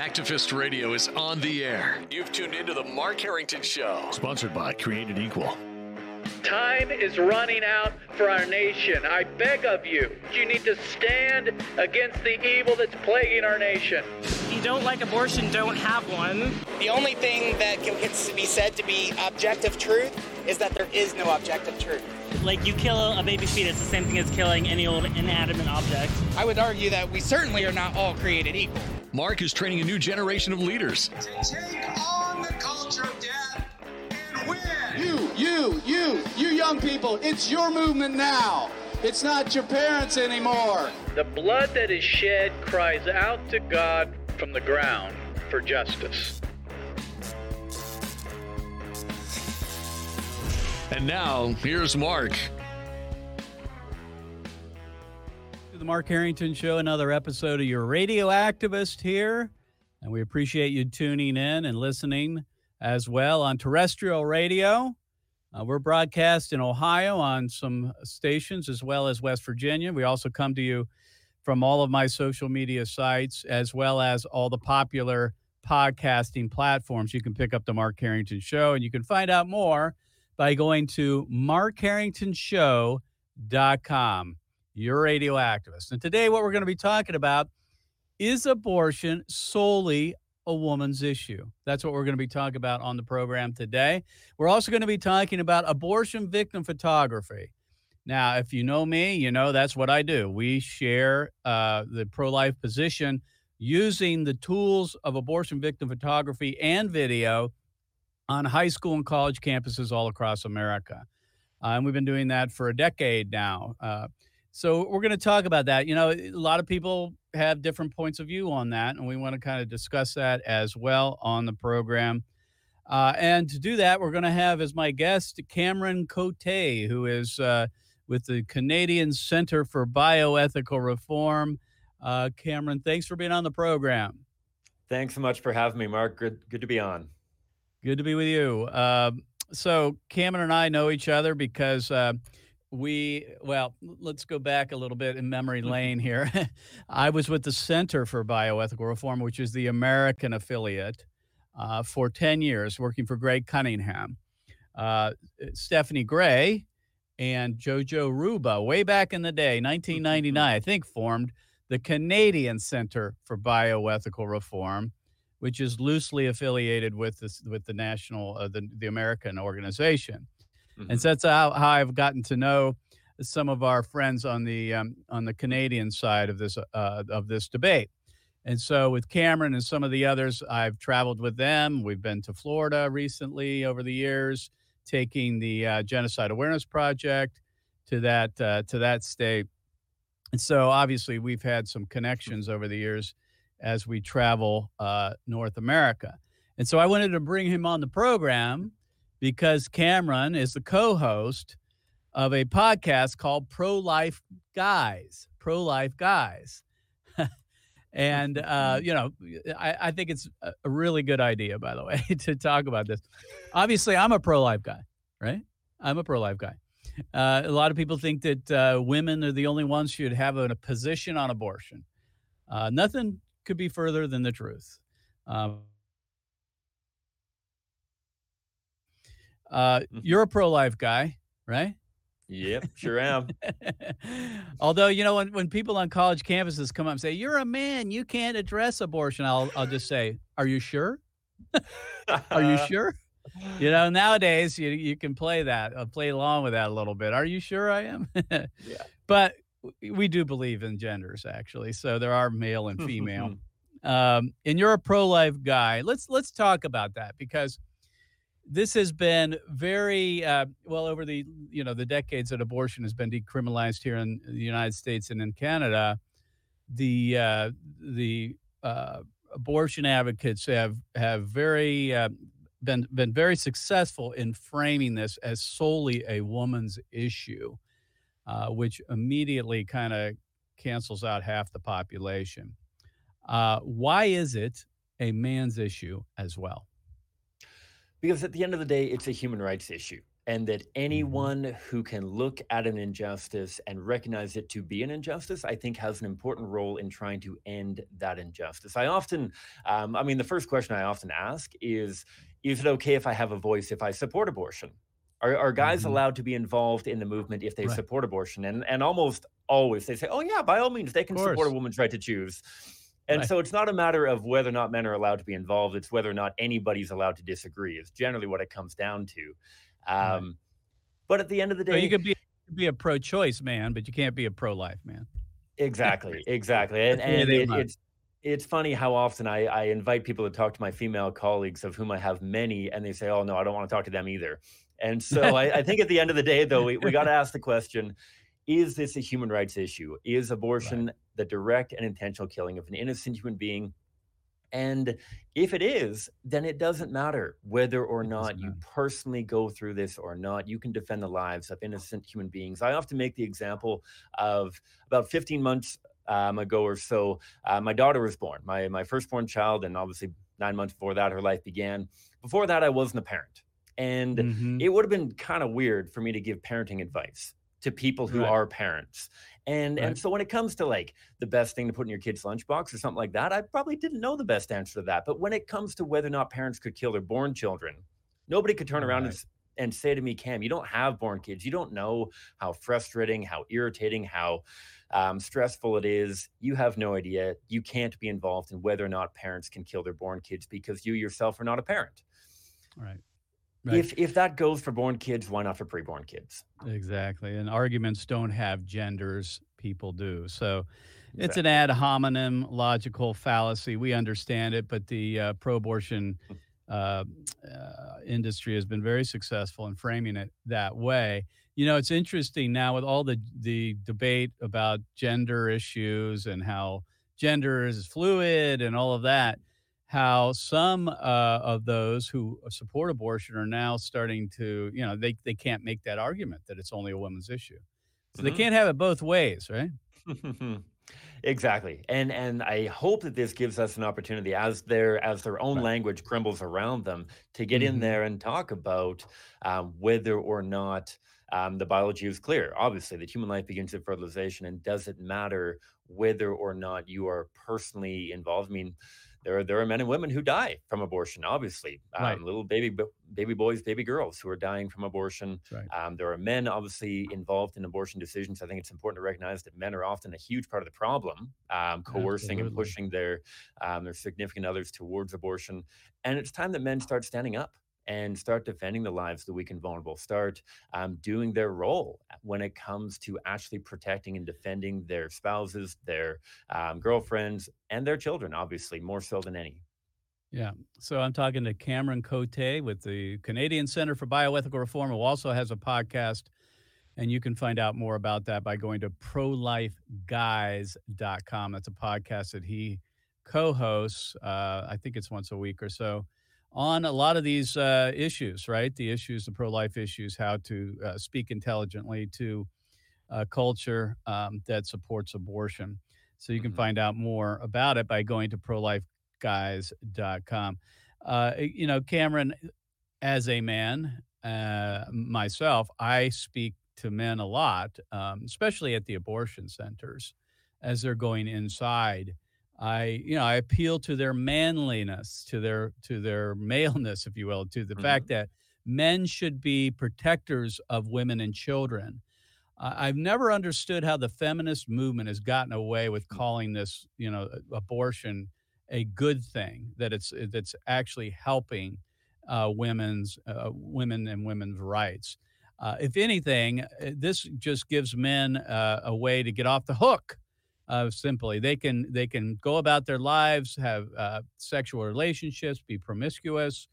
Activist Radio is on the air. You've tuned into the Mark Harrington Show. Sponsored by Created Equal. Time is running out for our nation. I beg of you, you need to stand against the evil that's plaguing our nation. If you don't like abortion, don't have one. The only thing that can be said to be objective truth is that there is no objective truth. Like you kill a baby fetus, the same thing as killing any old inanimate object. I would argue that we certainly are not all created equal. Mark is training a new generation of leaders. To take on the culture of death and win. You, you, you, you young people, it's your movement now. It's not your parents anymore. The blood that is shed cries out to God from the ground for justice. And now, here's Mark. The Mark Harrington Show, another episode of your radio activist here. And we appreciate you tuning in and listening as well on terrestrial radio. Uh, we're broadcast in Ohio on some stations as well as West Virginia. We also come to you from all of my social media sites as well as all the popular podcasting platforms. You can pick up the Mark Harrington Show and you can find out more by going to markharringtonshow.com. Your radio activist. And today, what we're going to be talking about is abortion solely a woman's issue? That's what we're going to be talking about on the program today. We're also going to be talking about abortion victim photography. Now, if you know me, you know that's what I do. We share uh, the pro life position using the tools of abortion victim photography and video on high school and college campuses all across America. Uh, and we've been doing that for a decade now. Uh, so we're going to talk about that. You know, a lot of people have different points of view on that, and we want to kind of discuss that as well on the program. Uh, and to do that, we're going to have as my guest Cameron Cote, who is uh, with the Canadian Center for Bioethical Reform. Uh, Cameron, thanks for being on the program. Thanks so much for having me, Mark. Good, good to be on. Good to be with you. Um, so Cameron and I know each other because uh, we well let's go back a little bit in memory Mm-hmm. lane here. I was with the center for bioethical reform which is the american affiliate uh, for 10 years working for gregg cunningham uh, stephanie gray and jojo ruba way back in the day 1999 i think formed the canadian center for bioethical reform which is loosely affiliated with this with the national uh, the, the american organization Mm-hmm. and so that's how, how I've gotten to know some of our friends on the um, on the Canadian side of this uh, of this debate. And so with Cameron and some of the others, I've traveled with them. We've been to Florida recently over the years, taking the uh, Genocide Awareness Project to that uh, to that state. And so obviously we've had some connections over the years as we travel uh, North America. And so I wanted to bring him on the program because Cameron is the co host of a podcast called Pro Life Guys. Pro Life Guys. and, uh, you know, I, I think it's a a really good idea, by the way, to talk about this. Obviously, I'm a pro life guy, right? I'm a pro life guy. Uh, a lot of people think that uh, women are the only ones who should have a, a position on abortion. Uh, nothing could be further than the truth. Um, uh, you're a pro-life guy, right? Yep, sure am. Although you know when, when people on college campuses come up and say you're a man, you can't address abortion, I'll I'll just say, are you sure? are you sure? You know, nowadays you you can play that, uh, play along with that a little bit. Are you sure I am? yeah. But we do believe in genders actually, so there are male and female. um, and you're a pro-life guy. Let's let's talk about that because this has been very uh, well over the you know the decades that abortion has been decriminalized here in the United States and in Canada. The uh, the uh, abortion advocates have have very uh, been been very successful in framing this as solely a woman's issue, uh, which immediately kind of cancels out half the population. Uh, why is it a man's issue as well? Because at the end of the day, it's a human rights issue. and that Mm-hmm. anyone who can look at an injustice and recognize it to be an injustice, I think has an important role in trying to end that injustice. I often, um, I mean, the first question I often ask is Is it okay if I have a voice if I support abortion? Are, are guys Mhm. allowed to be involved in the movement if they Right. support abortion? And, and almost always they say, Oh, yeah, by all means, they can support a woman's right to choose. And Right. so it's not a matter of whether or not men are allowed to be involved, it's whether or not anybody's allowed to disagree, is generally what it comes down to. Right. Um, But at the end of the So day, you could be be a pro-choice man, but you can't be a pro-life man. exactly, exactly. And, and it, it's it's funny how often I, I invite people to talk to my female colleagues, of whom I have many, and they say, "Oh no, I don't want to talk to them either." And so I, I think at the end of the day, though, we, we got to ask the question: Is this a human rights issue? Is abortion the direct and intentional killing of an innocent human being? And if it is, then it doesn't matter whether or not you personally go through this or not. You can defend the lives of innocent human beings. I often make the example of about 15 months um, ago or so, uh, my daughter was born, my, my firstborn child, and obviously nine months before that, her life began. Before that, I wasn't a parent. And Mhm. it would have been kind of weird for me to give parenting advice to people who Right. are parents. And Right. and so when it comes to like the best thing to put in your kid's lunchbox or something like that, I probably didn't know the best answer to that. But when it comes to whether or not parents could kill their born children, nobody could turn around and, Right. s- and say to me, Cam, you don't have born kids. You don't know how frustrating, how irritating, how um, stressful it is. You have no idea. You can't be involved in whether or not parents can kill their born kids because you yourself are not a parent. Right. Right. If if that goes for born kids, why not for preborn kids? Exactly. And arguments don't have genders, people do. So it's an ad hominem logical fallacy. We understand it, but the uh, pro abortion uh, uh, industry has been very successful in framing it that way. You know, it's interesting now with all the, the debate about gender issues and how gender is fluid and all of that how some uh, of those who support abortion are now starting to, you know, they, they can't make that argument that it's only a woman's issue. So they Mhm. can't have it both ways, right? exactly and and i hope that this gives us an opportunity as their as their own Right. language crumbles around them to get in Mhm. there and talk about um, whether or not um, the biology is clear obviously that human life begins at fertilization and does it matter whether or not you are personally involved i mean there are, there are men and women who die from abortion obviously um, Right. little baby baby boys baby girls who are dying from abortion right. um, there are men obviously involved in abortion decisions. I think it's important to recognize that men are often a huge part of the problem, um, coercing and pushing their um, their significant others towards abortion. And it's time that men start standing up and start defending the lives of the weak and vulnerable. Start um, doing their role when it comes to actually protecting and defending their spouses, their um, girlfriends, and their children. Obviously, more so than any. Yeah. So I'm talking to Cameron Cote with the Canadian Center for Bioethical Reform, who also has a podcast. And you can find out more about that by going to prolifeguys.com. That's a podcast that he co hosts. Uh, I think it's once a week or so on a lot of these uh, issues, right? The issues, the pro life issues, how to uh, speak intelligently to a culture um, that supports abortion. So you can Mhm. find out more about it by going to prolifeguys.com. Uh, you know, Cameron, as a man, uh, myself, I speak to men a lot, um, especially at the abortion centers as they're going inside. I, you know, I appeal to their manliness, to their to their maleness, if you will, to the fact that men should be protectors of women and children. Uh, I've never understood how the feminist movement has gotten away with calling this, you know, abortion a good thing. That it's that's actually helping uh, women's uh, women and women's rights. Uh, if anything, uh, this just gives men uh, a way to get off the hook. Uh, simply, they can they can go about their lives, have uh, sexual relationships, be promiscuous,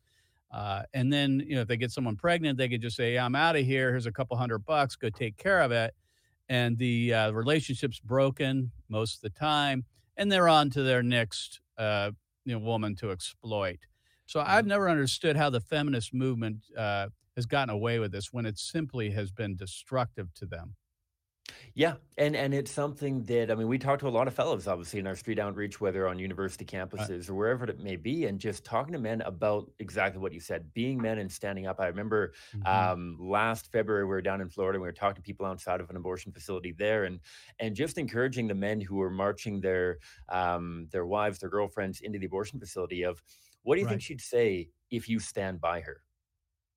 uh, and then you know if they get someone pregnant, they could just say, "I'm out of here. Here's a couple hundred bucks. Go take care of it." And the uh, relationship's broken most of the time, and they're on to their next uh, you know, woman to exploit. So I've never understood how the feminist movement uh, has gotten away with this when it simply has been destructive to them. Yeah, and and it's something that I mean, we talk to a lot of fellows, obviously, in our street outreach, whether on university campuses or wherever it may be, and just talking to men about exactly what you said, being men and standing up. I remember Mhm. um, last February we were down in Florida, and we were talking to people outside of an abortion facility there, and and just encouraging the men who were marching their um, their wives, their girlfriends into the abortion facility of, what do you think she'd say if you stand by her?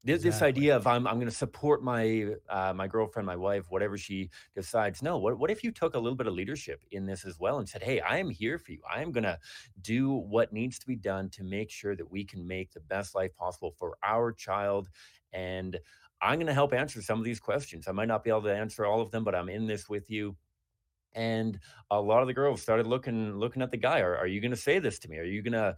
This, this idea of I'm I'm going to support my uh, my girlfriend, my wife, whatever she decides. No, what what if you took a little bit of leadership in this as well and said, Hey, I am here for you. I am going to do what needs to be done to make sure that we can make the best life possible for our child, and I'm going to help answer some of these questions. I might not be able to answer all of them, but I'm in this with you. And a lot of the girls started looking looking at the guy. Are, are you going to say this to me? Are you going to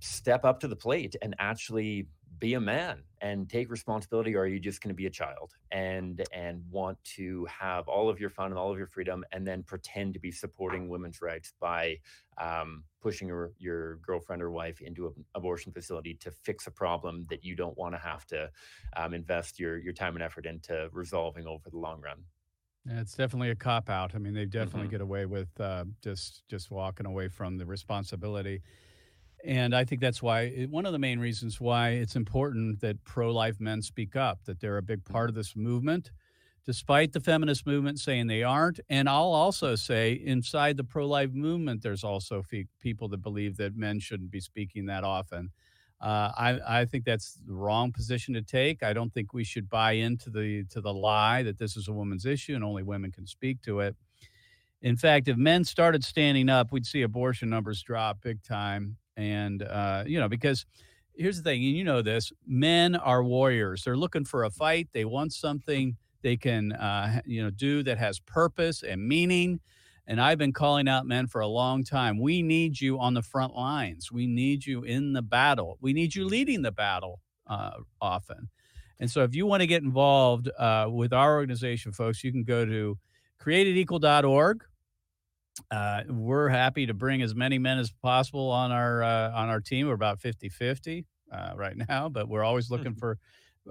step up to the plate and actually be a man and take responsibility or are you just going to be a child and and want to have all of your fun and all of your freedom and then pretend to be supporting women's rights by um, pushing your, your girlfriend or wife into an abortion facility to fix a problem that you don't want to have to um, invest your your time and effort into resolving over the long run it's definitely a cop out. I mean, they definitely Mhm. get away with uh, just just walking away from the responsibility. And I think that's why it- one of the main reasons why it's important that pro life men speak up, that they're a big part of this movement, despite the feminist movement saying they aren't. And I'll also say inside the pro life movement, there's also fe- people that believe that men shouldn't be speaking that often. Uh, I, I think that's the wrong position to take. I don't think we should buy into the to the lie that this is a woman's issue and only women can speak to it. In fact, if men started standing up, we'd see abortion numbers drop big time. And uh, you know, because here's the thing, and you know this: men are warriors. They're looking for a fight. They want something they can, uh, you know, do that has purpose and meaning. And I've been calling out men for a long time. We need you on the front lines. We need you in the battle. We need you leading the battle uh, often. And so, if you want to get involved uh, with our organization, folks, you can go to createdequal.org. Uh, we're happy to bring as many men as possible on our uh, on our team. We're about 50 50 uh, right now, but we're always looking for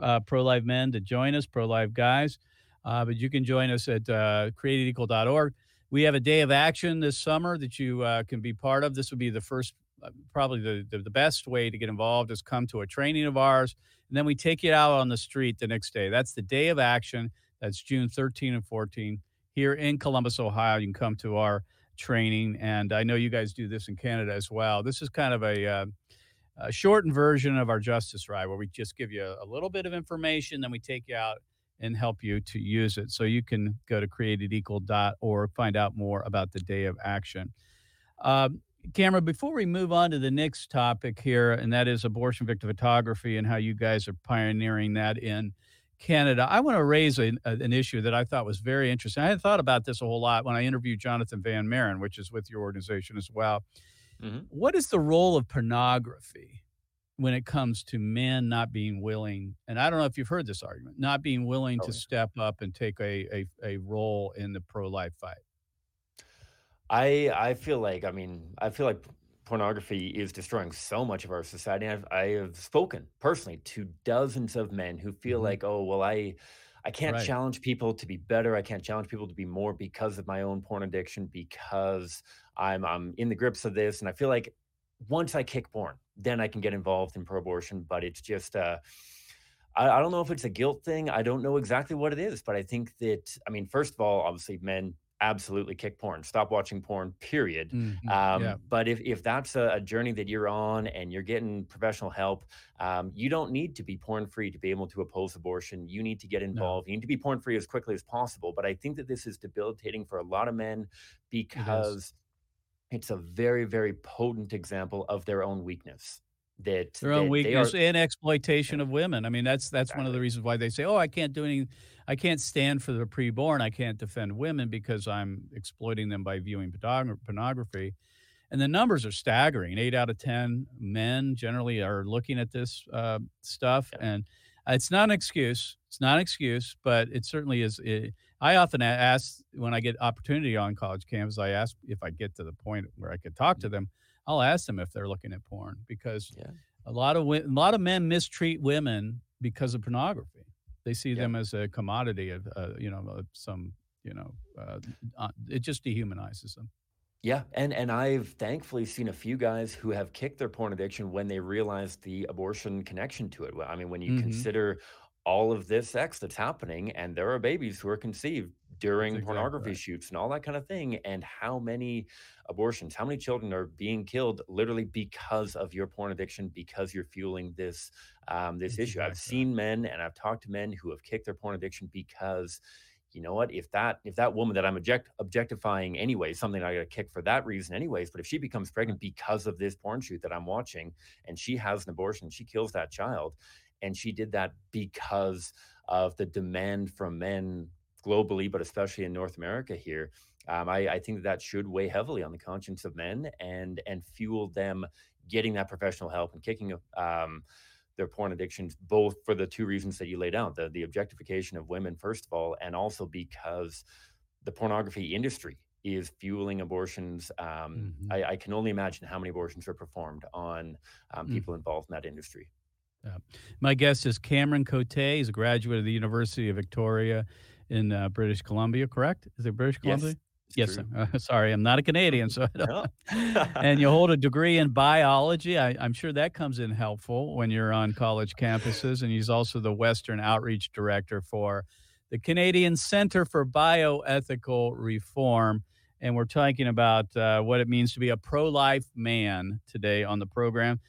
uh, pro life men to join us, pro life guys. Uh, but you can join us at uh, createdequal.org. We have a day of action this summer that you uh, can be part of. This would be the first, uh, probably the, the, the best way to get involved is come to a training of ours. And then we take you out on the street the next day. That's the day of action. That's June 13 and 14 here in Columbus, Ohio. You can come to our training. And I know you guys do this in Canada as well. This is kind of a, uh, a shortened version of our Justice Ride where we just give you a, a little bit of information, then we take you out and help you to use it. So you can go to createdequal.org, find out more about the day of action. Um, before we move on to the next topic here, and that is abortion victim photography and how you guys are pioneering that in Canada, I want to raise a, an issue that I thought was very interesting. I had thought about this a whole lot when I interviewed Jonathan Van Maren, which is with your organization as well. Mhm. What is the role of pornography when it comes to men not being willing? And I don't know if you've heard this argument, not being willing Oh, to yeah. step up and take a, a, a role in the pro life fight. I I feel like I mean I feel like pornography is destroying so much of our society. I've I have spoken personally to dozens of men who feel Mhm. like, oh well, I I can't Right. challenge people to be better. I can't challenge people to be more because of my own porn addiction because I'm I'm in the grips of this, and I feel like once I kick porn, then I can get involved in pro-abortion. But it's just uh, I, I don't know if it's a guilt thing. I don't know exactly what it is, but I think that I mean, first of all, obviously, men absolutely kick porn. Stop watching porn. Period. Mhm. Um, yeah. But if, if that's a, a journey that you're on and you're getting professional help, um, you don't need to be porn free to be able to oppose abortion. You need to get involved. You need to be porn free as quickly as possible. But I think that this is debilitating for a lot of men because it's a very, very potent example of their own weakness. That their own that weakness are- and exploitation of women. I mean, that's that's one of the reasons why they say, "Oh, I can't do any, I can't stand for the preborn. I can't defend women because I'm exploiting them by viewing pornography." And the numbers are staggering. Eight out of ten men generally are looking at this uh, stuff, and uh, it's not an excuse. It's not an excuse, but it certainly is. It, I often ask when I get opportunity on college campus. I ask if I get to the point where I could talk to mm. them. I'll ask them if they're looking at porn because Yeah. a lot of a lot of men mistreat women because of pornography. They see Yeah. them as a commodity of uh, you know of some you know, uh, uh, it just dehumanizes them. Yeah, and and I've thankfully seen a few guys who have kicked their porn addiction when they realized the abortion connection to it. Well, I mean, when you Mhm. consider all of this sex that's happening, and there are babies who are conceived during exactly pornography right. shoots and all that kind of thing, and how many abortions, how many children are being killed literally because of your porn addiction, because you're fueling this um, this issue. I've seen men, and I've talked to men who have kicked their porn addiction because you know what if that if that woman that i'm object, objectifying anyway something i got to kick for that reason anyways but if she becomes pregnant because of this porn shoot that i'm watching and she has an abortion she kills that child and she did that because of the demand from men globally but especially in north america here um, I, I think that should weigh heavily on the conscience of men and and fuel them getting that professional help and kicking um, their porn addictions, both for the two reasons that you laid out the, the objectification of women, first of all, and also because the pornography industry is fueling abortions. Um, Mhm. I, I can only imagine how many abortions are performed on um, Mm. people involved in that industry. My guest is Cameron Cote. He's a graduate of the University of Victoria in uh, British Columbia, correct? Is it British Columbia? Yes. true. uh, sorry, I'm not a Canadian, so I don't. No. and you hold a degree in biology. I, I'm sure that comes in helpful when you're on college campuses. And he's also the Western Outreach Director for the Canadian Center for Bioethical Reform. And we're talking about uh, what it means to be a pro life man today on the program.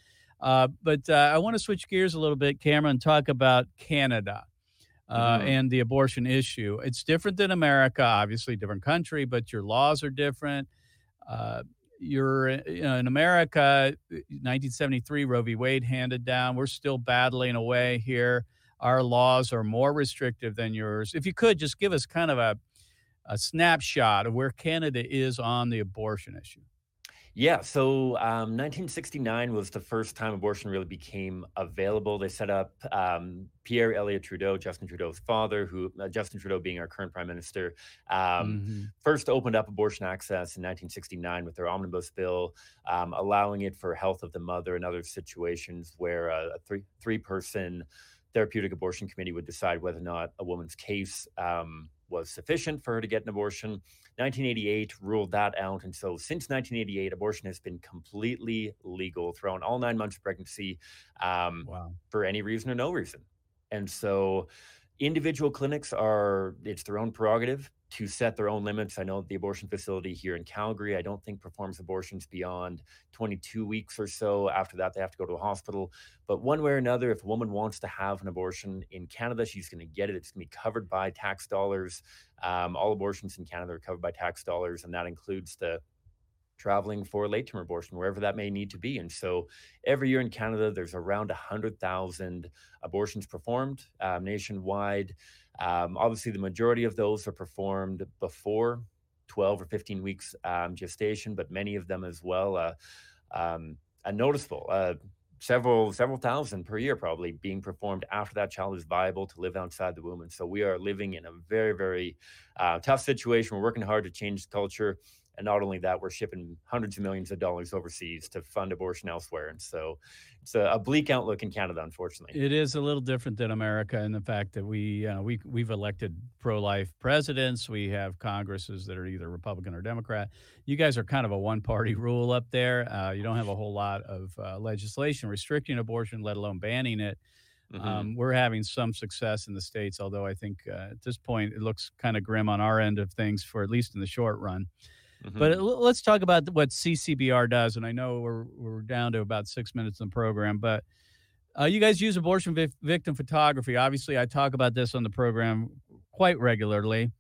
Uh, but uh, I want to switch gears a little bit, Cameron, and talk about Canada uh, Mhm. and the abortion issue. It's different than America, obviously, different country, but your laws are different. Uh, you're uh, you know, in America, 1973, Roe v. Wade handed down. We're still battling away here. Our laws are more restrictive than yours. If you could just give us kind of a, a snapshot of where Canada is on the abortion issue. Yeah, so um, 1969 was the first time abortion really became available. They set up um, Pierre Elliott Trudeau, Justin Trudeau's father, who uh, Justin Trudeau being our current prime minister, um, Mhm. first opened up abortion access in 1969 with their omnibus bill, um, allowing it for health of the mother and other situations where a, a three three person therapeutic abortion committee would decide whether or not a woman's case um, was sufficient for her to get an abortion. 1988 ruled that out. And so since 1988, abortion has been completely legal throughout all nine months of pregnancy um, Wow. for any reason or no reason. And so individual clinics are, it's their own prerogative to set their own limits. I know the abortion facility here in Calgary, I don't think performs abortions beyond 22 weeks or so. After that, they have to go to a hospital. But one way or another, if a woman wants to have an abortion in Canada, she's going to get it. It's going to be covered by tax dollars. Um, all abortions in Canada are covered by tax dollars, and that includes the traveling for late term abortion, wherever that may need to be. And so every year in Canada, there's around 100,000 abortions performed um, nationwide. Um, obviously, the majority of those are performed before 12 or 15 weeks um, gestation, but many of them as well. Uh, um, a noticeable, uh, several several thousand per year probably being performed after that child is viable to live outside the womb and so we are living in a very very uh, tough situation we're working hard to change the culture and not only that we're shipping hundreds of millions of dollars overseas to fund abortion elsewhere and so it's a, a bleak outlook in canada unfortunately It is a little different than America in the fact that we uh, we we've elected pro-life presidents. We have Congresses that are either Republican or Democrat. You guys are kind of a one-party rule up there. Uh, you don't have a whole lot of uh, legislation restricting abortion, let alone banning it. Mhm. Um, we're having some success in the states, although I think uh, at this point it looks kind of grim on our end of things for at least in the short run. But Mhm. l- let's talk about what CCBR does. And I know we're we're down to about six minutes in the program, but uh, you guys use abortion vic- victim photography. Obviously, I talk about this on the program quite regularly.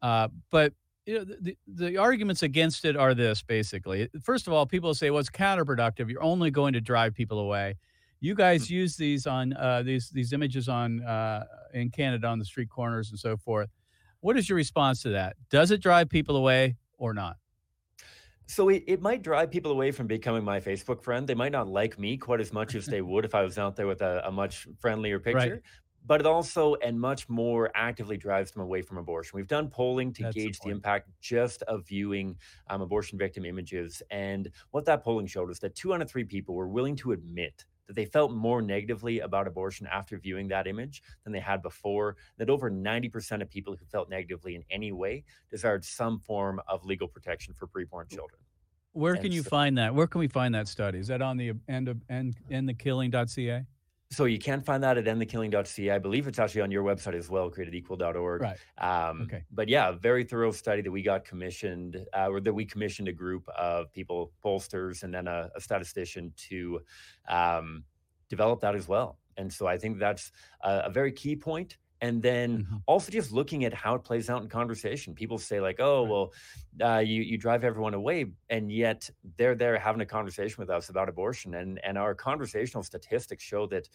Uh, but you know, the, the, arguments against it are this basically. First of all, people say, well, it's counterproductive. You're only going to drive people away. You guys use these on uh, these these images on uh, in Canada on the street corners and so forth. What is your response to that? Does it drive people away or not? So it, it might drive people away from becoming my Facebook friend. They might not like me quite as much as they would if I was out there with a, a much friendlier picture. But it also and much more actively drives them away from abortion. We've done polling to That's gauge the impact just of viewing um, abortion victim images. And what that polling showed is that two out of three people were willing to admit that they felt more negatively about abortion after viewing that image than they had before. That over 90% of people who felt negatively in any way desired some form of legal protection for preborn children. Where And can you so- find that? Where can we find that study? Is that on the uh, end of end endthekilling.ca? So you can find that at endthekilling.ca. I believe it's actually on your website as well, createdequal.org. Right. Um, Okay. But yeah, a very thorough study that we got commissioned, uh, or that we commissioned a group of people, pollsters, and then a, a statistician to um, develop that as well. And so I think that's a, a very key point. And then Mhm. also just looking at how it plays out in conversation. People say like, "Oh, well, uh, you you drive everyone away," and yet they're there having a conversation with us about abortion. And and our conversational statistics show that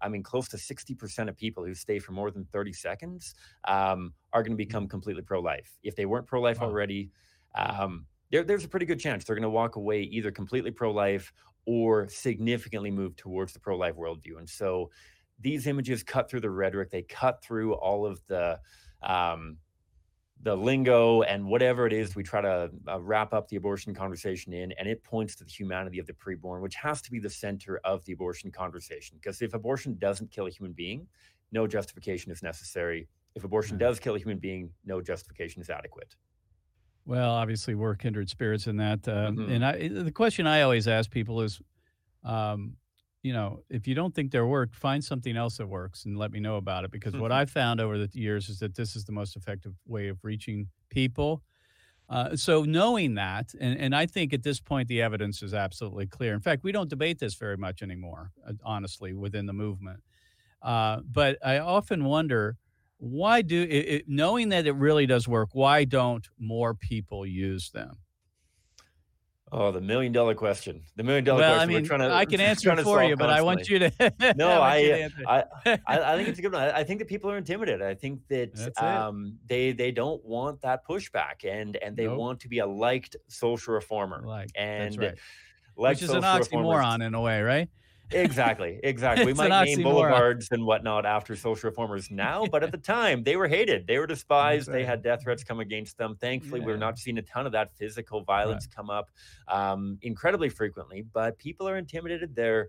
I mean, close to 60% of people who stay for more than 30 seconds um, are going to become completely pro life. If they weren't pro life Wow. already, um, there, there's a pretty good chance they're going to walk away either completely pro life or significantly move towards the pro life worldview. And so these images cut through the rhetoric, they cut through all of the. Um, the lingo and whatever it is we try to uh, wrap up the abortion conversation in and it points to the humanity of the preborn which has to be the center of the abortion conversation because if abortion doesn't kill a human being no justification is necessary if abortion Right. does kill a human being no justification is adequate Well, obviously, we're kindred spirits in that. Um, Mhm. And I, the question I always ask people is, um, you know, if you don't think they're work, find something else that works and let me know about it. Because what Mhm. I've found over the years is that this is the most effective way of reaching people. Uh, so knowing that, and, and I think at this point the evidence is absolutely clear. In fact, we don't debate this very much anymore, uh, honestly, within the movement. Uh, but I often wonder why do it, it, knowing that it really does work, why don't more people use them? Oh the million dollar question the million dollar well, I question mean, we're trying to I can answer it for you, but I want you to. no, I, you to answer. I, I, I think it's a good one. I I think that people are intimidated. I think that um, they they don't want that pushback, and and they Nope. want to be a liked social reformer. like and that's right. Which is an social reformers- oxymoron in a way, right? Exactly, exactly. we might name boulevards and whatnot after social reformers now, but at the time they were hated. They were despised. They had death threats come against them. Thankfully, we're not seeing a ton of that physical violence come up um, incredibly frequently. But people are intimidated. They're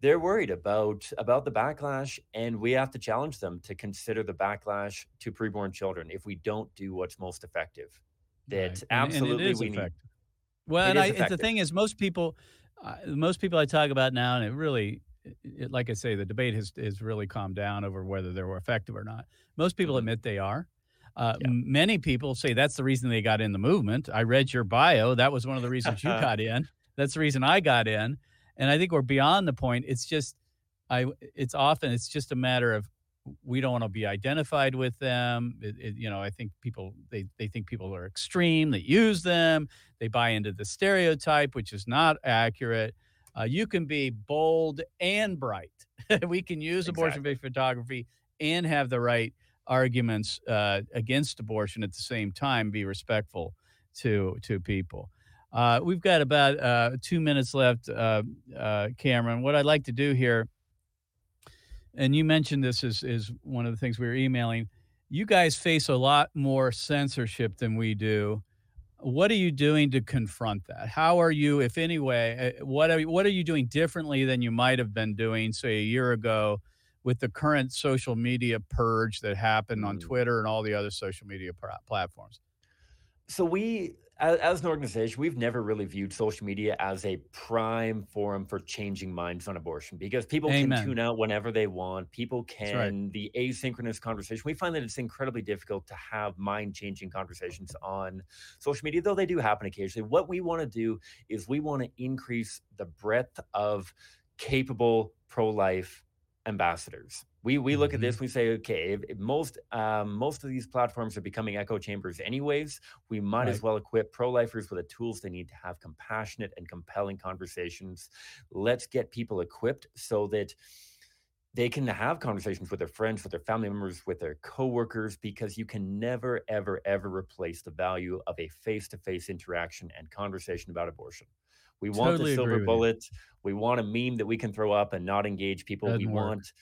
they're worried about about the backlash, and we have to challenge them to consider the backlash to preborn children if we don't do what's most effective. That Right. And- and absolutely is we need. Well, and I, the thing is, most people, uh, most people I talk about now, and it really, it, like I say, the debate has has really calmed down over whether they were effective or not. Most people Mhm. admit they are. Uh, Yeah. Many people say that's the reason they got in the movement. I read your bio. That was one of the reasons you got in. That's the reason I got in. And I think we're beyond the point. It's just, I. It's often it's just a matter of we don't want to be identified with them. It, it, you know, I think people they they think people are extreme. They use them. They buy into the stereotype, which is not accurate. Uh, you can be bold and bright. we can use abortion-based photography and have the right arguments uh, against abortion at the same time. Be respectful to to people. Uh, we've got about uh, two minutes left, uh, uh, Cameron. What I'd like to do here and you mentioned this is is one of the things we were emailing. You guys face a lot more censorship than we do. What are you doing to confront that? How are you, if any way, uh, what are what are you doing differently than you might have been doing, say, a year ago, with the current social media purge that happened on Mm. Twitter and all the other social media pla- platforms? So we, as, as an organization, we've never really viewed social media as a prime forum for changing minds on abortion because people Amen. can tune out whenever they want. People right. can the asynchronous conversation. We find that it's incredibly difficult to have mind-changing conversations on social media, though they do happen occasionally. What we want to do is we want to increase the breadth of capable pro-life ambassadors. We we look at this, we say, okay, most um, most of these platforms are becoming echo chambers anyways. We might as well equip pro-lifers with the tools they need to have compassionate and compelling conversations. Let's get people equipped so that they can have conversations with their friends, with their family members, with their coworkers, because you can never, ever, ever replace the value of a face-to-face interaction and conversation about abortion. We want Totally the silver bullet. We want a meme that we can throw up and not engage people. we Doesn't work. want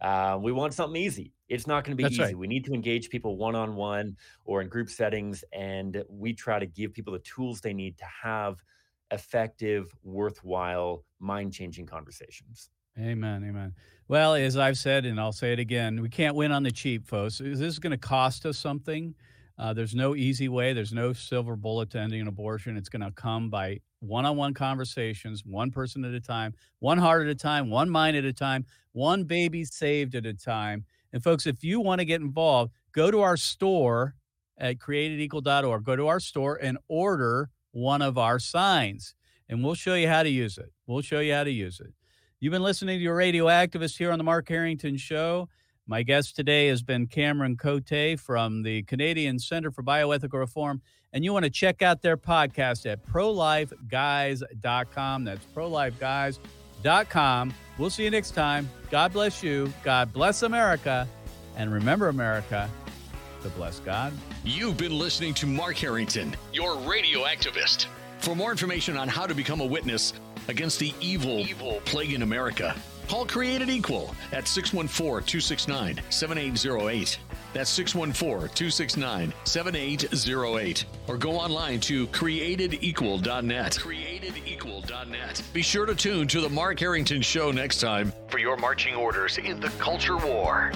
uh, we want something easy. It's not going to be That's easy. right. We need to engage people one on one or in group settings, and we try to give people the tools they need to have effective, worthwhile, mind changing conversations. Amen. Amen. Well, as I've said, and I'll say it again, we can't win on the cheap, folks. This is going to cost us something. Uh, there's no easy way. There's no silver bullet to ending an abortion. It's going to come by one-on-one conversations, one person at a time, one heart at a time, one mind at a time, one baby saved at a time. And folks, if you want to get involved, go to our store at createdequal.org. Go to our store and order one of our signs, and we'll show you how to use it. We'll show you how to use it. You've been listening to your radio activist here on the Mark Harrington Show. My guest today has been Cameron Cote from the Canadian Center for Bioethical Reform. And you want to check out their podcast at prolifeguys.com. That's prolifeguys.com. We'll see you next time. God bless you. God bless America. And remember, America, to bless God. You've been listening to Mark Harrington, your radio activist. For more information on how to become a witness against the evil, evil plague in America, Call Created Equal at 614 269 7808. That's 614 269 7808. Or go online to createdequal.net. Createdequal.net. Be sure to tune to The Mark Harrington Show next time for your marching orders in the culture war.